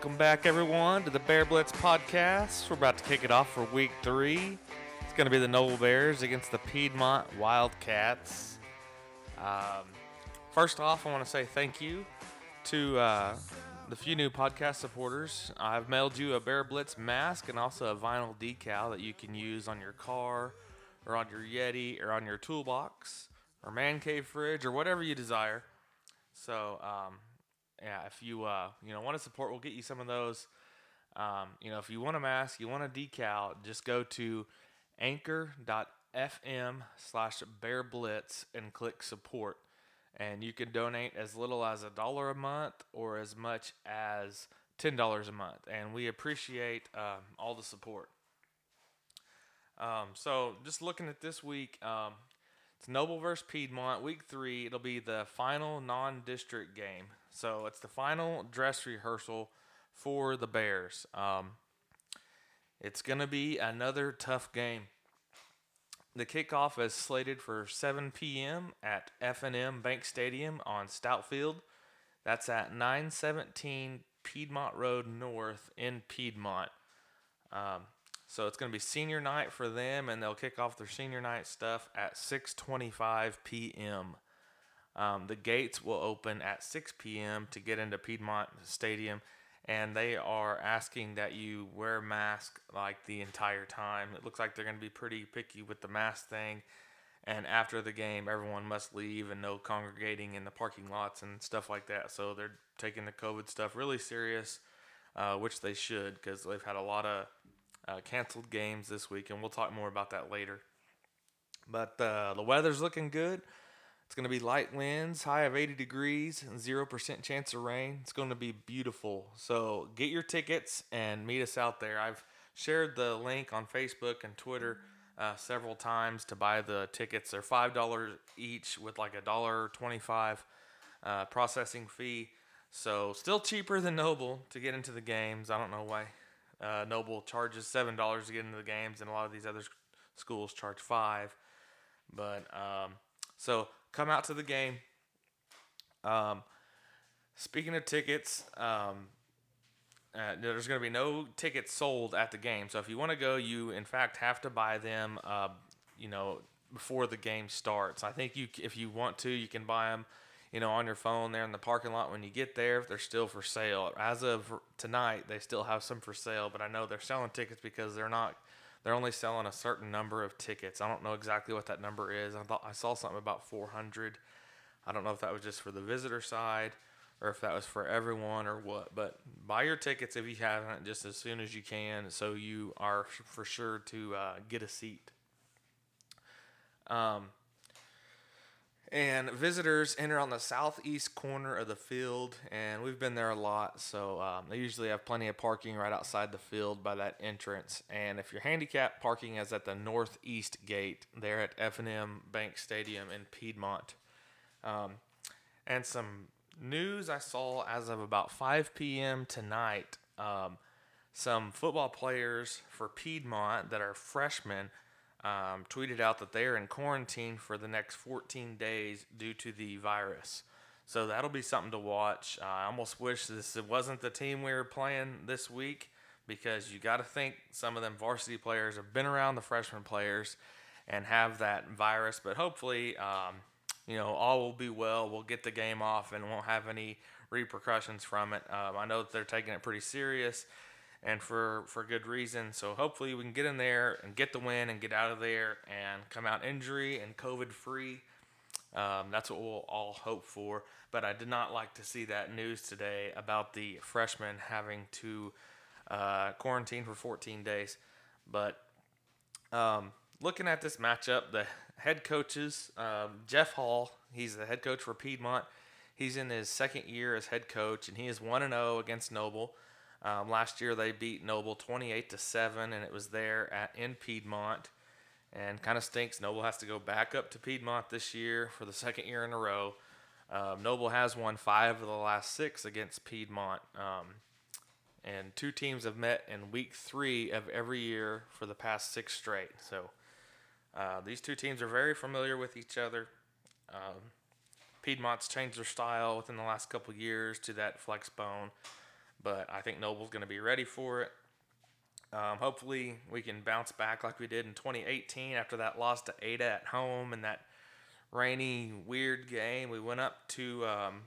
welcome back, everyone, to the Bear Blitz podcast. We're about to kick it off for week three. It's going to be the Noble Bears against the Piedmont Wildcats. Um, first off, I want to say thank you to uh, the few new podcast supporters. I've mailed you a Bear Blitz mask and also a vinyl decal that you can use on your car or on your Yeti or on your toolbox or man cave fridge or whatever you desire. So, um, yeah, if you uh, you know want to support, we'll get you some of those. Um, you know, if you want a mask, you want a decal, just go to anchor.fm slash bear blitz and click support. And you can donate as little as a dollar a month or as much as $10 a month. And we appreciate um, all the support. Um, so, just looking at this week, um, it's Noble versus Piedmont, week three. It'll be the final non district game. So it's the final dress rehearsal for the Bears. Um, it's going to be another tough game. The kickoff is slated for 7 p.m. at F&M Bank Stadium on Stoutfield. That's at 917 Piedmont Road North in Piedmont. Um, so it's going to be senior night for them, and they'll kick off their senior night stuff at 6:25 p.m. Um, the gates will open at 6 p.m. to get into Piedmont Stadium, and they are asking that you wear a mask like the entire time. It looks like they're going to be pretty picky with the mask thing. And after the game, everyone must leave and no congregating in the parking lots and stuff like that. So they're taking the COVID stuff really serious, uh, which they should because they've had a lot of uh, canceled games this week, and we'll talk more about that later. But uh, the weather's looking good. It's going to be light winds, high of 80 degrees, 0% chance of rain. It's going to be beautiful. So get your tickets and meet us out there. I've shared the link on Facebook and Twitter uh, several times to buy the tickets. They're $5 each with like a dollar 25 uh, processing fee. So still cheaper than Noble to get into the games. I don't know why uh, Noble charges $7 to get into the games and a lot of these other schools charge 5 But um, so come out to the game. Um, speaking of tickets, um, uh, there's going to be no tickets sold at the game. So if you want to go, you in fact have to buy them. Uh, you know, before the game starts. I think you, if you want to, you can buy them. You know, on your phone there in the parking lot when you get there. If they're still for sale, as of tonight, they still have some for sale. But I know they're selling tickets because they're not they're only selling a certain number of tickets. I don't know exactly what that number is. I thought I saw something about 400. I don't know if that was just for the visitor side or if that was for everyone or what. But buy your tickets if you haven't just as soon as you can so you are for sure to uh, get a seat. Um, and visitors enter on the southeast corner of the field, and we've been there a lot, so um, they usually have plenty of parking right outside the field by that entrance. And if you're handicapped, parking is at the northeast gate there at F&M Bank Stadium in Piedmont. Um, and some news I saw as of about 5 p.m. tonight. Um, some football players for Piedmont that are freshmen um, tweeted out that they are in quarantine for the next 14 days due to the virus. So that'll be something to watch. I almost wish this wasn't the team we were playing this week because you got to think some of them varsity players have been around the freshman players and have that virus. But hopefully, um, you know, all will be well. We'll get the game off and won't have any repercussions from it. Um, I know that they're taking it pretty serious and for for good reason. So hopefully we can get in there and get the win and get out of there and come out injury and COVID free. Um, that's what we'll all hope for. But I did not like to see that news today about the freshmen having to uh, quarantine for 14 days. But um, looking at this matchup, the head coaches, um, Jeff Hall, he's the head coach for Piedmont. He's in his second year as head coach, and he is 1 0 against Noble. Um, last year they beat Noble 28 to 7, and it was there at in Piedmont. And kind of stinks. Noble has to go back up to Piedmont this year for the second year in a row. Um, Noble has won five of the last six against Piedmont. Um, and two teams have met in week three of every year for the past six straight. So uh, these two teams are very familiar with each other. Um, Piedmont's changed their style within the last couple years to that flex bone but I think Noble's going to be ready for it. Um, hopefully, we can bounce back like we did in 2018 after that loss to Ada at home and that rainy, weird game. We went up to, um,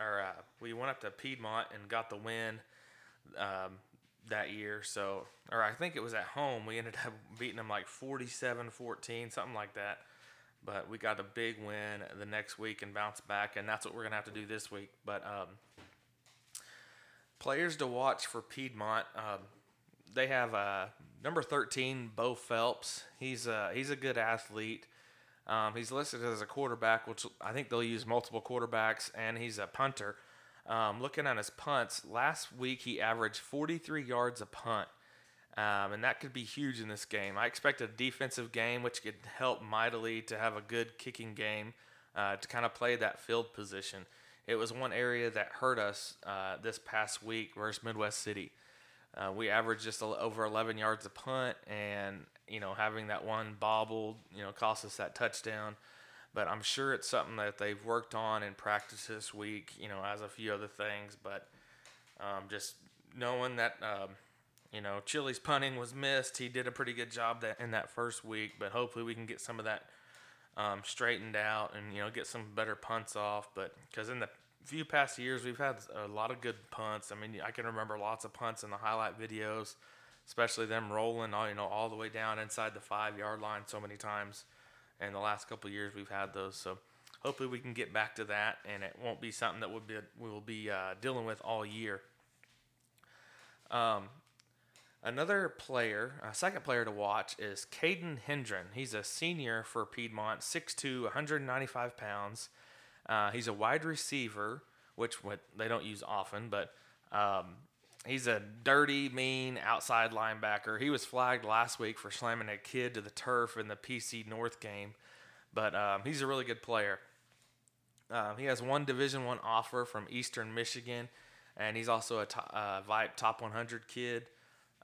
or uh, we went up to Piedmont and got the win um, that year. So, or I think it was at home. We ended up beating them like 47-14, something like that. But we got a big win the next week and bounced back, and that's what we're gonna have to do this week. But um, players to watch for Piedmont. Um, they have uh, number 13, Bo Phelps. He's uh, he's a good athlete. Um, he's listed as a quarterback, which I think they'll use multiple quarterbacks, and he's a punter. Um, looking at his punts, last week he averaged 43 yards a punt, um, and that could be huge in this game. I expect a defensive game, which could help mightily to have a good kicking game uh, to kind of play that field position. It was one area that hurt us uh, this past week versus Midwest City. Uh, we averaged just over 11 yards a punt, and you know having that one bobbled, you know, cost us that touchdown. But I'm sure it's something that they've worked on in practice this week, you know, as a few other things. But um, just knowing that, um, you know, Chili's punting was missed, he did a pretty good job that in that first week. But hopefully we can get some of that um, straightened out and you know get some better punts off. But because in the few past years we've had a lot of good punts. I mean, I can remember lots of punts in the highlight videos, especially them rolling all you know all the way down inside the five yard line so many times. And the last couple years we've had those, so hopefully we can get back to that, and it won't be something that we'll be we will be uh, dealing with all year. Um, another player, a second player to watch is Caden Hendren. He's a senior for Piedmont, 6'2", 195 pounds. Uh, he's a wide receiver, which they don't use often, but um, he's a dirty, mean outside linebacker. He was flagged last week for slamming a kid to the turf in the PC North game, but um, he's a really good player. Um, he has one Division One offer from Eastern Michigan, and he's also a top, uh, VYPE Top 100 kid.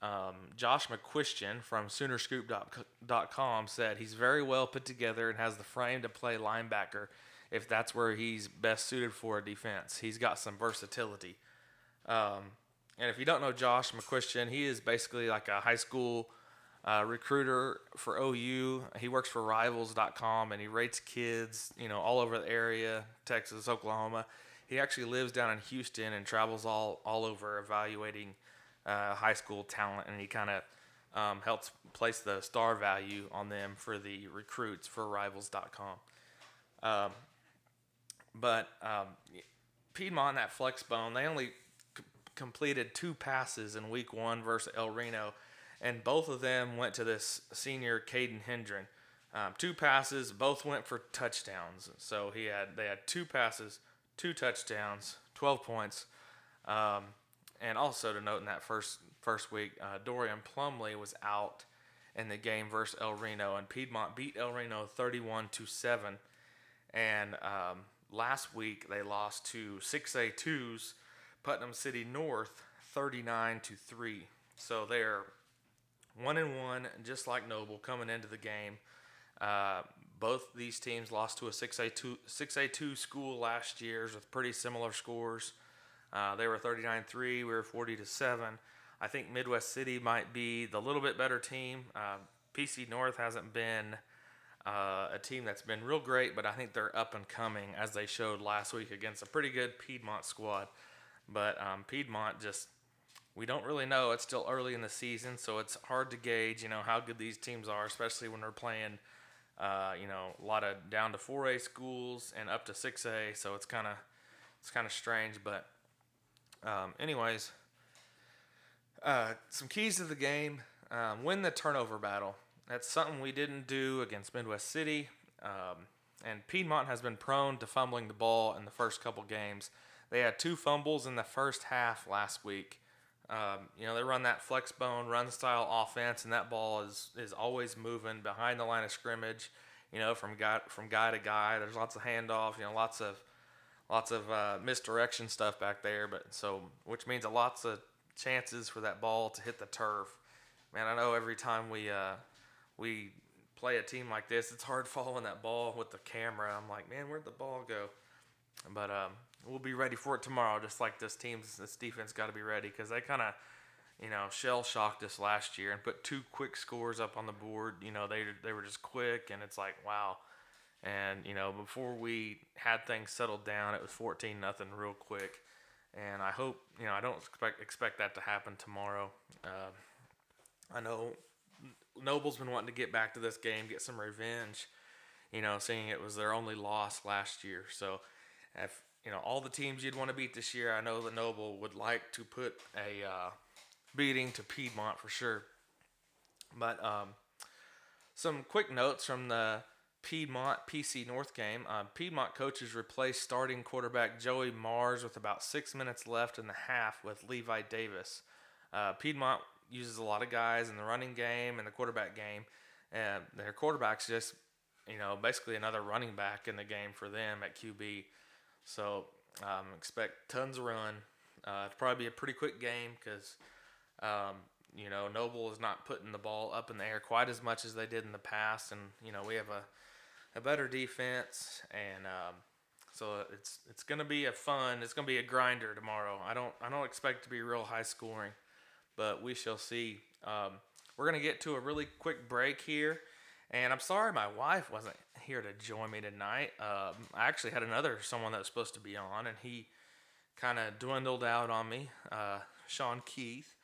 Um, Josh McCuistion from Soonerscoop.com said he's very well put together and has the frame to play linebacker if that's where he's best suited for a defense. He's got some versatility. Um, and if you don't know Josh McCuistion, he is basically like a high school uh, recruiter for OU. He works for Rivals.com and he rates kids, you know, all over the area, Texas, Oklahoma. He actually lives down in Houston and travels all all over evaluating uh, high school talent, and he kind of um, helps place the star value on them for the recruits for Rivals.com. Um, but um, Piedmont, that flex bone, they only c- completed two passes in week one versus El Reno, and both of them went to this senior Caden Hendren. Um, two passes, both went for touchdowns. So he had they had two passes, two touchdowns, 12 points. Um, and also to note in that first first week, uh, Dorian Plumley was out in the game versus El Reno, and Piedmont beat El Reno 31 to seven. And um, last week they lost to 6A2's Putnam City North 39 to 3. So they're 1 and 1 just like Noble coming into the game. Uh, both these teams lost to a 6A2 6A2 school last year with pretty similar scores. Uh, they were 39-3, we were 40 to 7. I think Midwest City might be the little bit better team. Uh, PC North hasn't been uh, a team that's been real great, but I think they're up and coming as they showed last week against a pretty good Piedmont squad. But um, Piedmont just, we don't really know. It's still early in the season, so it's hard to gauge, you know, how good these teams are, especially when they're playing, uh, you know, a lot of down to 4A schools and up to 6A. So it's kind of, it's kind of strange. But, um, anyways, uh, some keys to the game: um, win the turnover battle. That's something we didn't do against Midwest City. Um, and Piedmont has been prone to fumbling the ball in the first couple games. They had two fumbles in the first half last week. Um, you know, they run that flex bone run style offense, and that ball is is always moving behind the line of scrimmage. You know, from guy from guy to guy. There's lots of handoff. You know, lots of lots of uh, misdirection stuff back there. But so, which means a lots of chances for that ball to hit the turf. Man, I know every time we uh, we play a team like this, it's hard following that ball with the camera. I'm like, man, where'd the ball go? But um, we'll be ready for it tomorrow. Just like this team's this defense got to be ready because they kind of you know shell shocked us last year and put two quick scores up on the board. You know they they were just quick and it's like wow. And you know before we had things settled down, it was fourteen nothing real quick. And I hope you know I don't expect expect that to happen tomorrow. Uh, I know Noble's been wanting to get back to this game, get some revenge. You know, seeing it was their only loss last year. So, if you know all the teams you'd want to beat this year, I know that Noble would like to put a uh, beating to Piedmont for sure. But um, some quick notes from the Piedmont PC North game. Uh, Piedmont coaches replaced starting quarterback Joey Mars with about six minutes left in the half with Levi Davis. Uh, Piedmont uses a lot of guys in the running game and the quarterback game, and their quarterback's just, you know, basically another running back in the game for them at QB. So um, expect tons of run. Uh, it'll probably be a pretty quick game because, um, you know, Noble is not putting the ball up in the air quite as much as they did in the past, and you know we have a, a better defense, and um, so it's it's gonna be a fun. It's gonna be a grinder tomorrow. I don't I don't expect to be real high scoring but we shall see. Um, we're going to get to a really quick break here. And I'm sorry my wife wasn't here to join me tonight. Um, I actually had another someone that was supposed to be on, and he kind of dwindled out on me, uh, Sean Keith.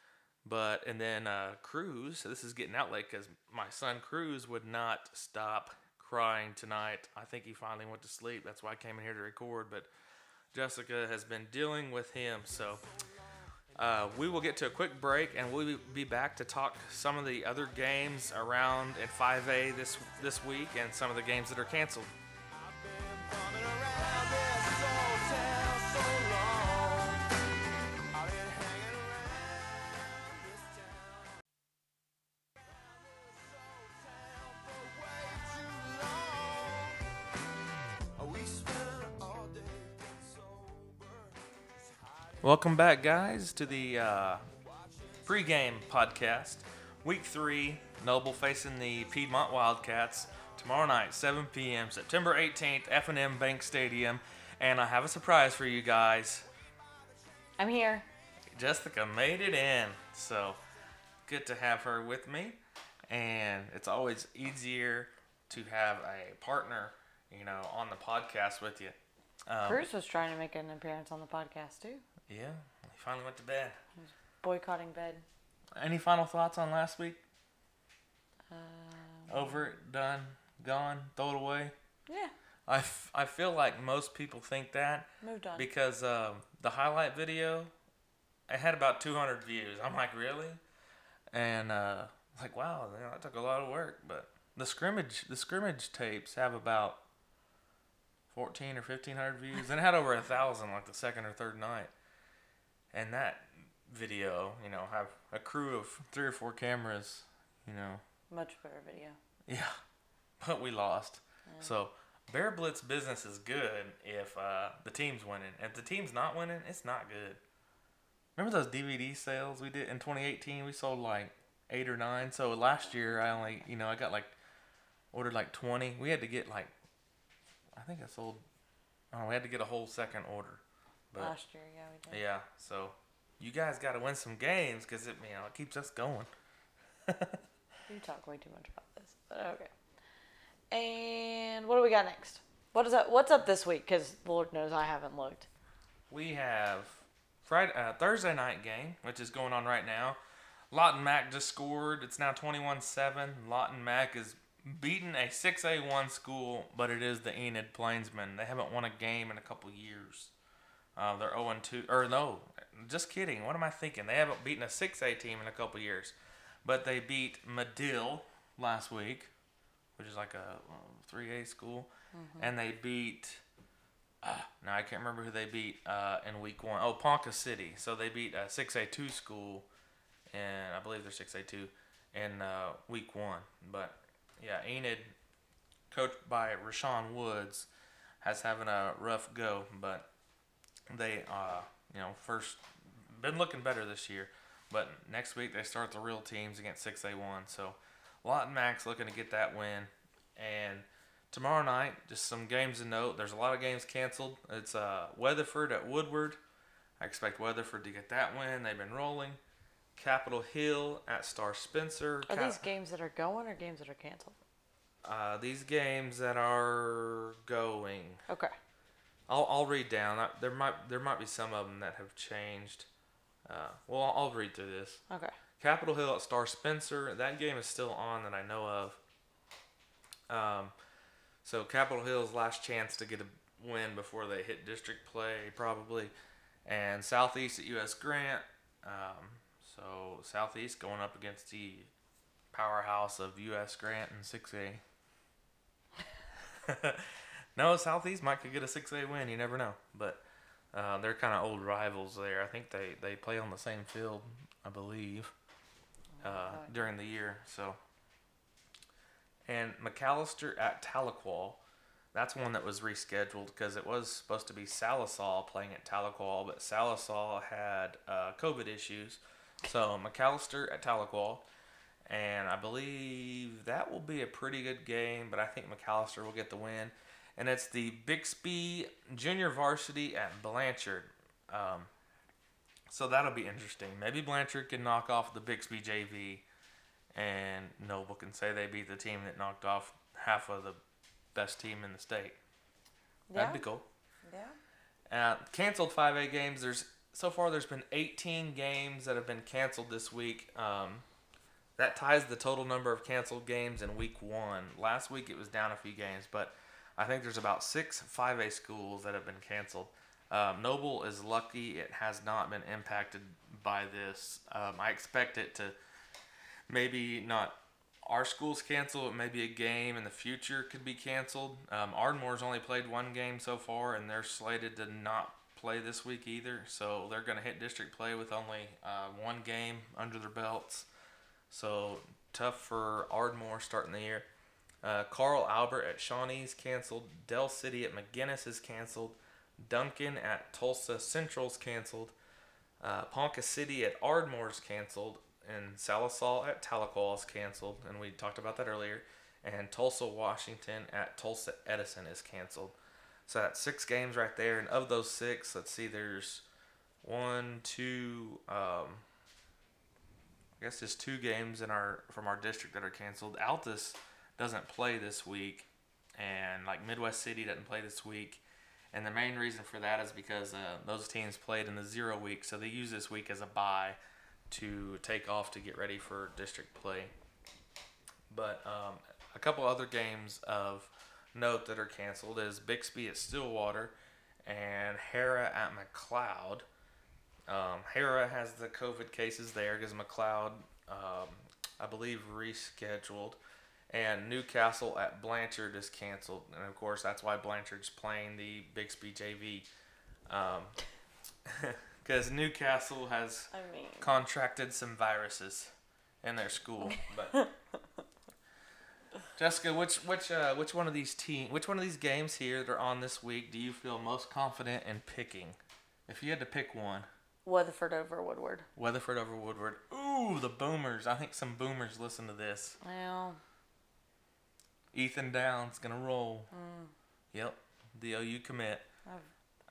But, and then uh, Cruz, this is getting out late because my son Cruz would not stop crying tonight. I think he finally went to sleep. That's why I came in here to record. But Jessica has been dealing with him. So uh, we will get to a quick break and we'll be back to talk some of the other games around at 5A this this week and some of the games that are canceled. Welcome back, guys, to the uh, pregame podcast. Week three, Noble facing the Piedmont Wildcats tomorrow night, 7 p.m., September 18th, F&M Bank Stadium. And I have a surprise for you guys. I'm here. Jessica made it in, so good to have her with me. And it's always easier to have a partner, you know, on the podcast with you. Um, Cruz was trying to make an appearance on the podcast too. Yeah, he finally went to bed. He's boycotting bed. Any final thoughts on last week? Um, Over it, done, gone, throw it away. Yeah. I, f- I feel like most people think that. Moved on. Because um, the highlight video, it had about 200 views. I'm like, really? And uh, like, wow, you know, that took a lot of work. But the scrimmage, the scrimmage tapes have about 14 or 1500 views, and it had over a thousand like the second or third night and that video, you know, have a crew of three or four cameras, you know. Much better video. Yeah, but we lost. Yeah. So Bear Blitz business is good if uh, the team's winning. If the team's not winning, it's not good. Remember those DVD sales we did in 2018? We sold like eight or nine. So last year I only, you know, I got like ordered like 20. We had to get like, I think I sold. Oh, we had to get a whole second order. But, Last year, yeah, we did. Yeah, so you guys got to win some games because it, you know, it keeps us going. you talk way too much about this, but okay. And what do we got next? What is that? What's up this week? Because Lord knows I haven't looked. We have Friday, uh, Thursday night game, which is going on right now. Lawton Mac just scored. It's now 21-7. Lawton Mac is beating a 6A1 school, but it is the Enid Plainsmen. They haven't won a game in a couple years. Uh, they're 0 2. Or no, just kidding. What am I thinking? They haven't beaten a 6A team in a couple years. But they beat Medill last week, which is like a 3A school. Mm-hmm. And they beat. Uh, now I can't remember who they beat uh, in week one. Oh, Ponca City. So they beat a 6A2 school, and I believe they're 6A2 in uh, week one. But yeah, Enid, coached by Rashaun Woods, has having a rough go. But they, uh, you know, first been looking better this year, but next week they start the real teams against 6A1. So Lawton Max looking to get that win. And tomorrow night, just some games to note. There's a lot of games canceled. It's uh, Weatherford at Woodward. I expect Weatherford to get that win. They've been rolling. Capitol Hill at Star Spencer. Are Cap- these games that are going or games that are canceled? uh, these games that are going. Okay. I'll, I'll read down. I, there might there might be some of them that have changed. Uh, well, I'll, I'll read through this. Okay. Capitol Hill at Star Spencer. That game is still on that I know of. Um, so Capitol Hill's last chance to get a win before they hit district play probably, and Southeast at U.S. Grant. Um, so Southeast going up against the powerhouse of U.S. Grant in 6A. no, Southeast might could get a 6A win. You never know, but. Uh, they're kind of old rivals there. I think they, they play on the same field, I believe, uh, Okay. during the year. So, and McAlester at Tahlequah, that's one that was rescheduled because it was supposed to be Sallisaw playing at Tahlequah, but Sallisaw had uh, COVID issues. So McAlester at Tahlequah, and I believe that will be a pretty good game. But I think McAlester will get the win and it's the Bixby Junior Varsity at Blanchard. Um, so that'll be interesting. Maybe Blanchard can knock off the Bixby JV, and Noble can say they beat the team that knocked off half of the best team in the state. Yeah. That'd be cool. Yeah. Uh, canceled 5A games. There's so far there's been 18 games that have been canceled this week. Um, that ties the total number of canceled games in week one. Last week it was down a few games, but I think there's about six 5A schools that have been canceled. Um, Noble is lucky it has not been impacted by this. Um, I expect it to maybe not our schools cancel, but maybe a game in the future could be canceled. Um, Ardmore's only played one game so far, and they're slated to not play this week either. So they're going to hit district play with only uh, one game under their belts. So tough for Ardmore starting the year. Uh, Carl Albert at Shawnee's canceled. Del City at McGuinness is canceled. Duncan at Tulsa Central's canceled. Uh, Ponca City at Ardmore's canceled. And Sallisaw at Tahlequah's canceled. And we talked about that earlier. And Tulsa, Washington at Tulsa Edison is canceled. So that's six games right there. And of those six, let's see, there's one, two, um, I guess there's two games in our from our district that are canceled. Altus doesn't play this week, and like Midwest City doesn't play this week. And the main reason for that is because uh, those teams played in the zero week, so they use this week as a bye to take off to get ready for district play. But um, a couple other games of note that are canceled is Bixby at Stillwater and Harrah at McLoud. Um, Harrah has the COVID cases there because McLoud, um, I believe, rescheduled. And Newcastle at Blanchard is canceled. And of course, that's why Blanchard's playing the Bixby JV. Because Newcastle has I mean, contracted some viruses in their school. But Jessica, which which uh, which one of these team which one of these games here that are on this week do you feel most confident in picking? If you had to pick one, Weatherford over Woodward. Weatherford over Woodward. Ooh, the Boomers. I think some Boomers listen to this. Well, Ethan Downs gonna roll. Yep, the OU commit. I've,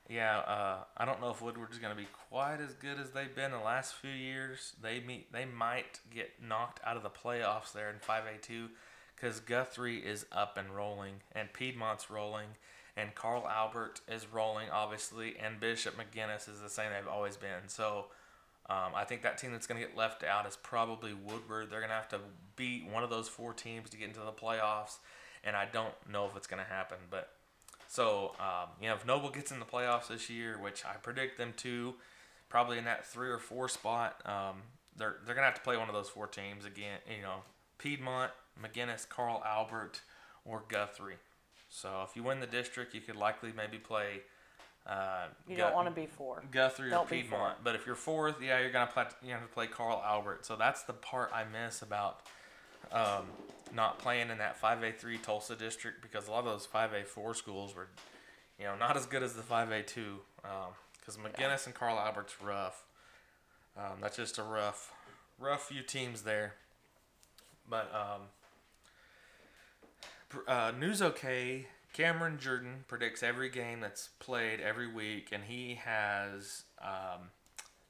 Yeah, uh, I don't know if Woodward's going to be quite as good as they've been the last few years. They meet, they might get knocked out of the playoffs there in 5A2 because Guthrie is up and rolling, and Piedmont's rolling, and Carl Albert is rolling, obviously, and Bishop McGuinness is the same they've always been. So um, I think that team that's going to get left out is probably Woodward. They're going to have to beat one of those four teams to get into the playoffs, and I don't know if it's going to happen, but. So, um, you know, if Noble gets in the playoffs this year, which I predict them to, probably in that three or four spot, um, they're they're gonna have to play one of those four teams again. You know, Piedmont, McGuinness, Carl Albert, or Guthrie. So if you win the district, you could likely maybe play. Uh, you don't want to be four. Guthrie or Don't be Piedmont. But if you're fourth, yeah, you're gonna play. You have to play Carl Albert. So that's the part I miss about um, not playing in that 5A3 Tulsa district because a lot of those 5A4 schools were, you know, not as good as the 5A2. Because McGuinness and Carl Albert's rough. Um, that's just a rough, rough few teams there. But um, uh, News OK, Cameron Jourdan predicts every game that's played every week, and he has um,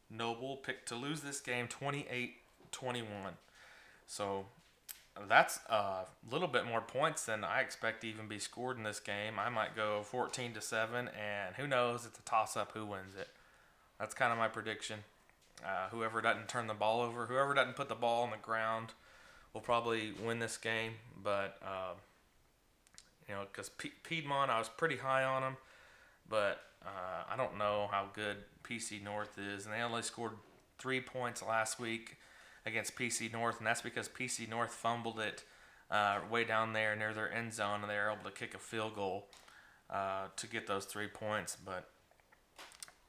Noble picked to lose this game 28 21. So that's a little bit more points than I expect to even be scored in this game. I might go 14 to 7, and who knows? It's a toss up who wins it. That's kind of my prediction. Uh, whoever doesn't turn the ball over, whoever doesn't put the ball on the ground, will probably win this game. But uh, you know, because P- Piedmont, I was pretty high on them, but uh, I don't know how good PC North is, and they only scored three points last week against PC North, and that's because PC North fumbled it uh, way down there near their end zone, and they were able to kick a field goal uh, to get those three points. But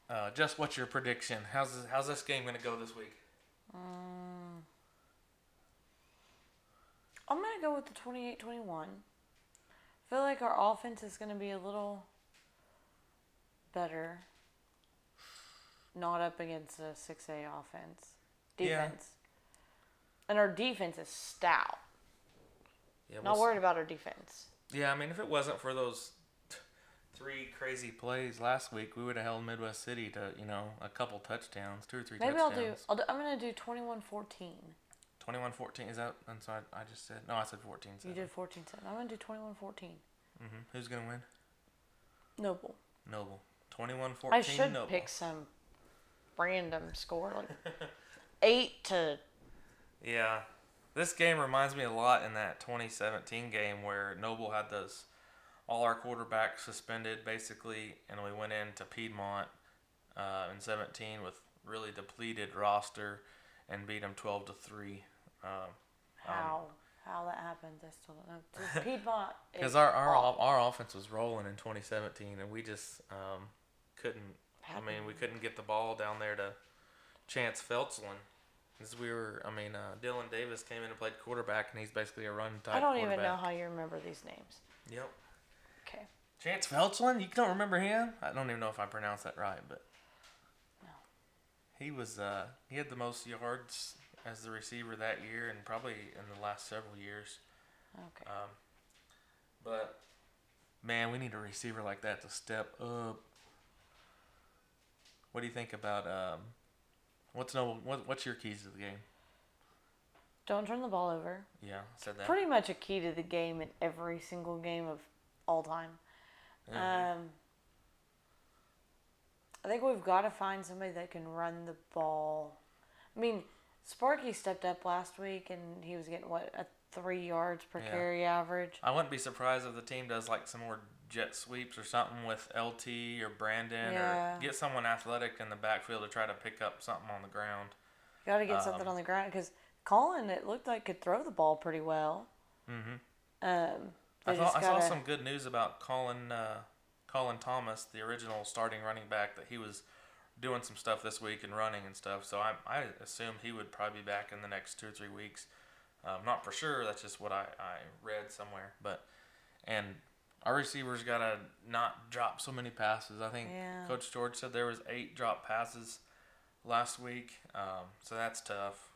uh, just what's your prediction? How's this, how's this game going to go this week? Um, I'm to go with the 28 21. I feel like our offense is going to be a little better. Not up against a 6A offense. Yeah. Defense. And our defense is stout. Yeah, Not we'll s- worried about our defense. Yeah, I mean, if it wasn't for those t- three crazy plays last week, we would have held Midwest City to you know a couple touchdowns, two or three Maybe I'll do, I'll do. I'm going to do 21 14. 21-14, is that? and so sorry, I just said no. I said 14 seven. You did 14 7. I'm going to do 21 14. hmm Who's gonna win? Noble. Noble. 21-14. I should Noble. pick some random score. Like 8 to Yeah, this game reminds me a lot in that 2017 game where Noble had those all our quarterbacks suspended basically, and we went into Piedmont uh, in 17 with really depleted roster and beat them 12 to three. Um, How how that happens, I still don't know. Just Piedmont. Because our our, awful. our offense was rolling in 2017, and we just um, couldn't. I mean, we couldn't get the ball down there to Chance Feltzlin. Because we were, I mean, uh, Dylan Davis came in and played quarterback, and he's basically a run type I don't even know how you remember these names. Yep. Okay. Chance Feltzlin? You don't remember him? I don't even know if I pronounced that right, but No. he was uh, he had the most yards as the receiver that year, and probably in the last several years. Okay. Um, but man, we need a receiver like that to step up. What do you think about um, what's no what, what's your keys to the game? Don't turn the ball over. Yeah, said that. Pretty much a key to the game in every single game of all time. Mhm. Um, I think we've got to find somebody that can run the ball. I mean, Sparky stepped up last week and he was getting what a three yards per Yeah. carry average. I wouldn't be surprised if the team does like some more jet sweeps or something with LT or Brandon Yeah. or get someone athletic in the backfield to try to pick up something on the ground. You Got to get something Um, on the ground because Colin, it looked like could throw the ball pretty well. Mm-hmm. Um, I, thought, just I saw some good news about Colin uh, Colin Thomas, the original starting running back, that he was doing some stuff this week and running and stuff. So I I assume he would probably be back in the next two or three weeks. Um, not for sure. That's just what I, I read somewhere. But and our receivers gotta not drop so many passes. I think Yeah. Coach George said there was eight drop passes last week. Um, so that's tough.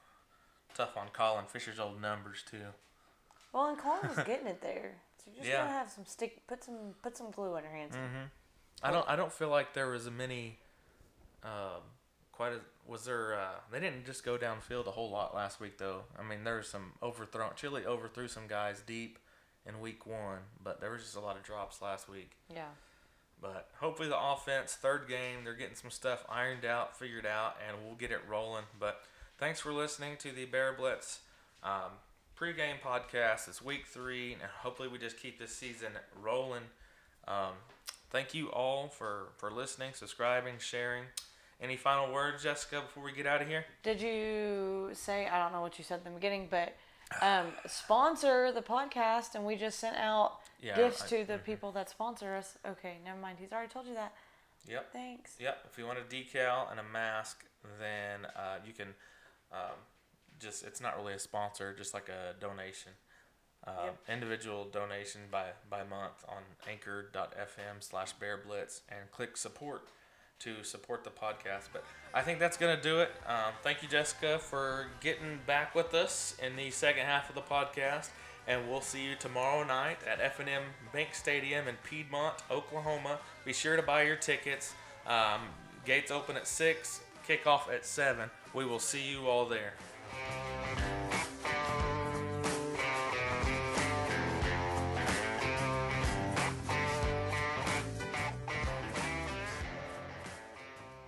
Tough on Colin Fisher's old numbers too. Well, and Colin was getting it there, so you just Yeah. gotta have some stick, put some, put some glue on your hands. Mm-hmm. I don't. I don't feel like there was a many. Um, quite a was there. Uh, they didn't just go downfield a whole lot last week, though. I mean, there was some overthrown. Chile overthrew some guys deep in week one, but there was just a lot of drops last week. Yeah. But hopefully, the offense, third game, they're getting some stuff ironed out, figured out, and we'll get it rolling. But thanks for listening to the Bear Blitz um, pregame podcast. It's week three, and hopefully, we just keep this season rolling. Um, thank you all for, for listening, subscribing, sharing. Any final words, Jessica, before we get out of here? Did you say I don't know what you said in the beginning, but um, sponsor the podcast, and we just sent out Yeah, gifts I- to the mhm. people that sponsor us. Okay, never mind. He's already told you that. Yep. Thanks. Yep. If you want a decal and a mask, then uh, you can um, just, it's not really a sponsor, just like a donation. Uh, Yep. Individual donation by, by month on anchor.fm slash bear blitz and click support to support the podcast. But I think that's going to do it. Um, thank you, Jessica, for getting back with us in the second half of the podcast. and we'll see you tomorrow night at F&M Bank Stadium in Piedmont, Oklahoma. Be sure to buy your tickets. Um, gates open at six, kickoff at seven. We will see you all there.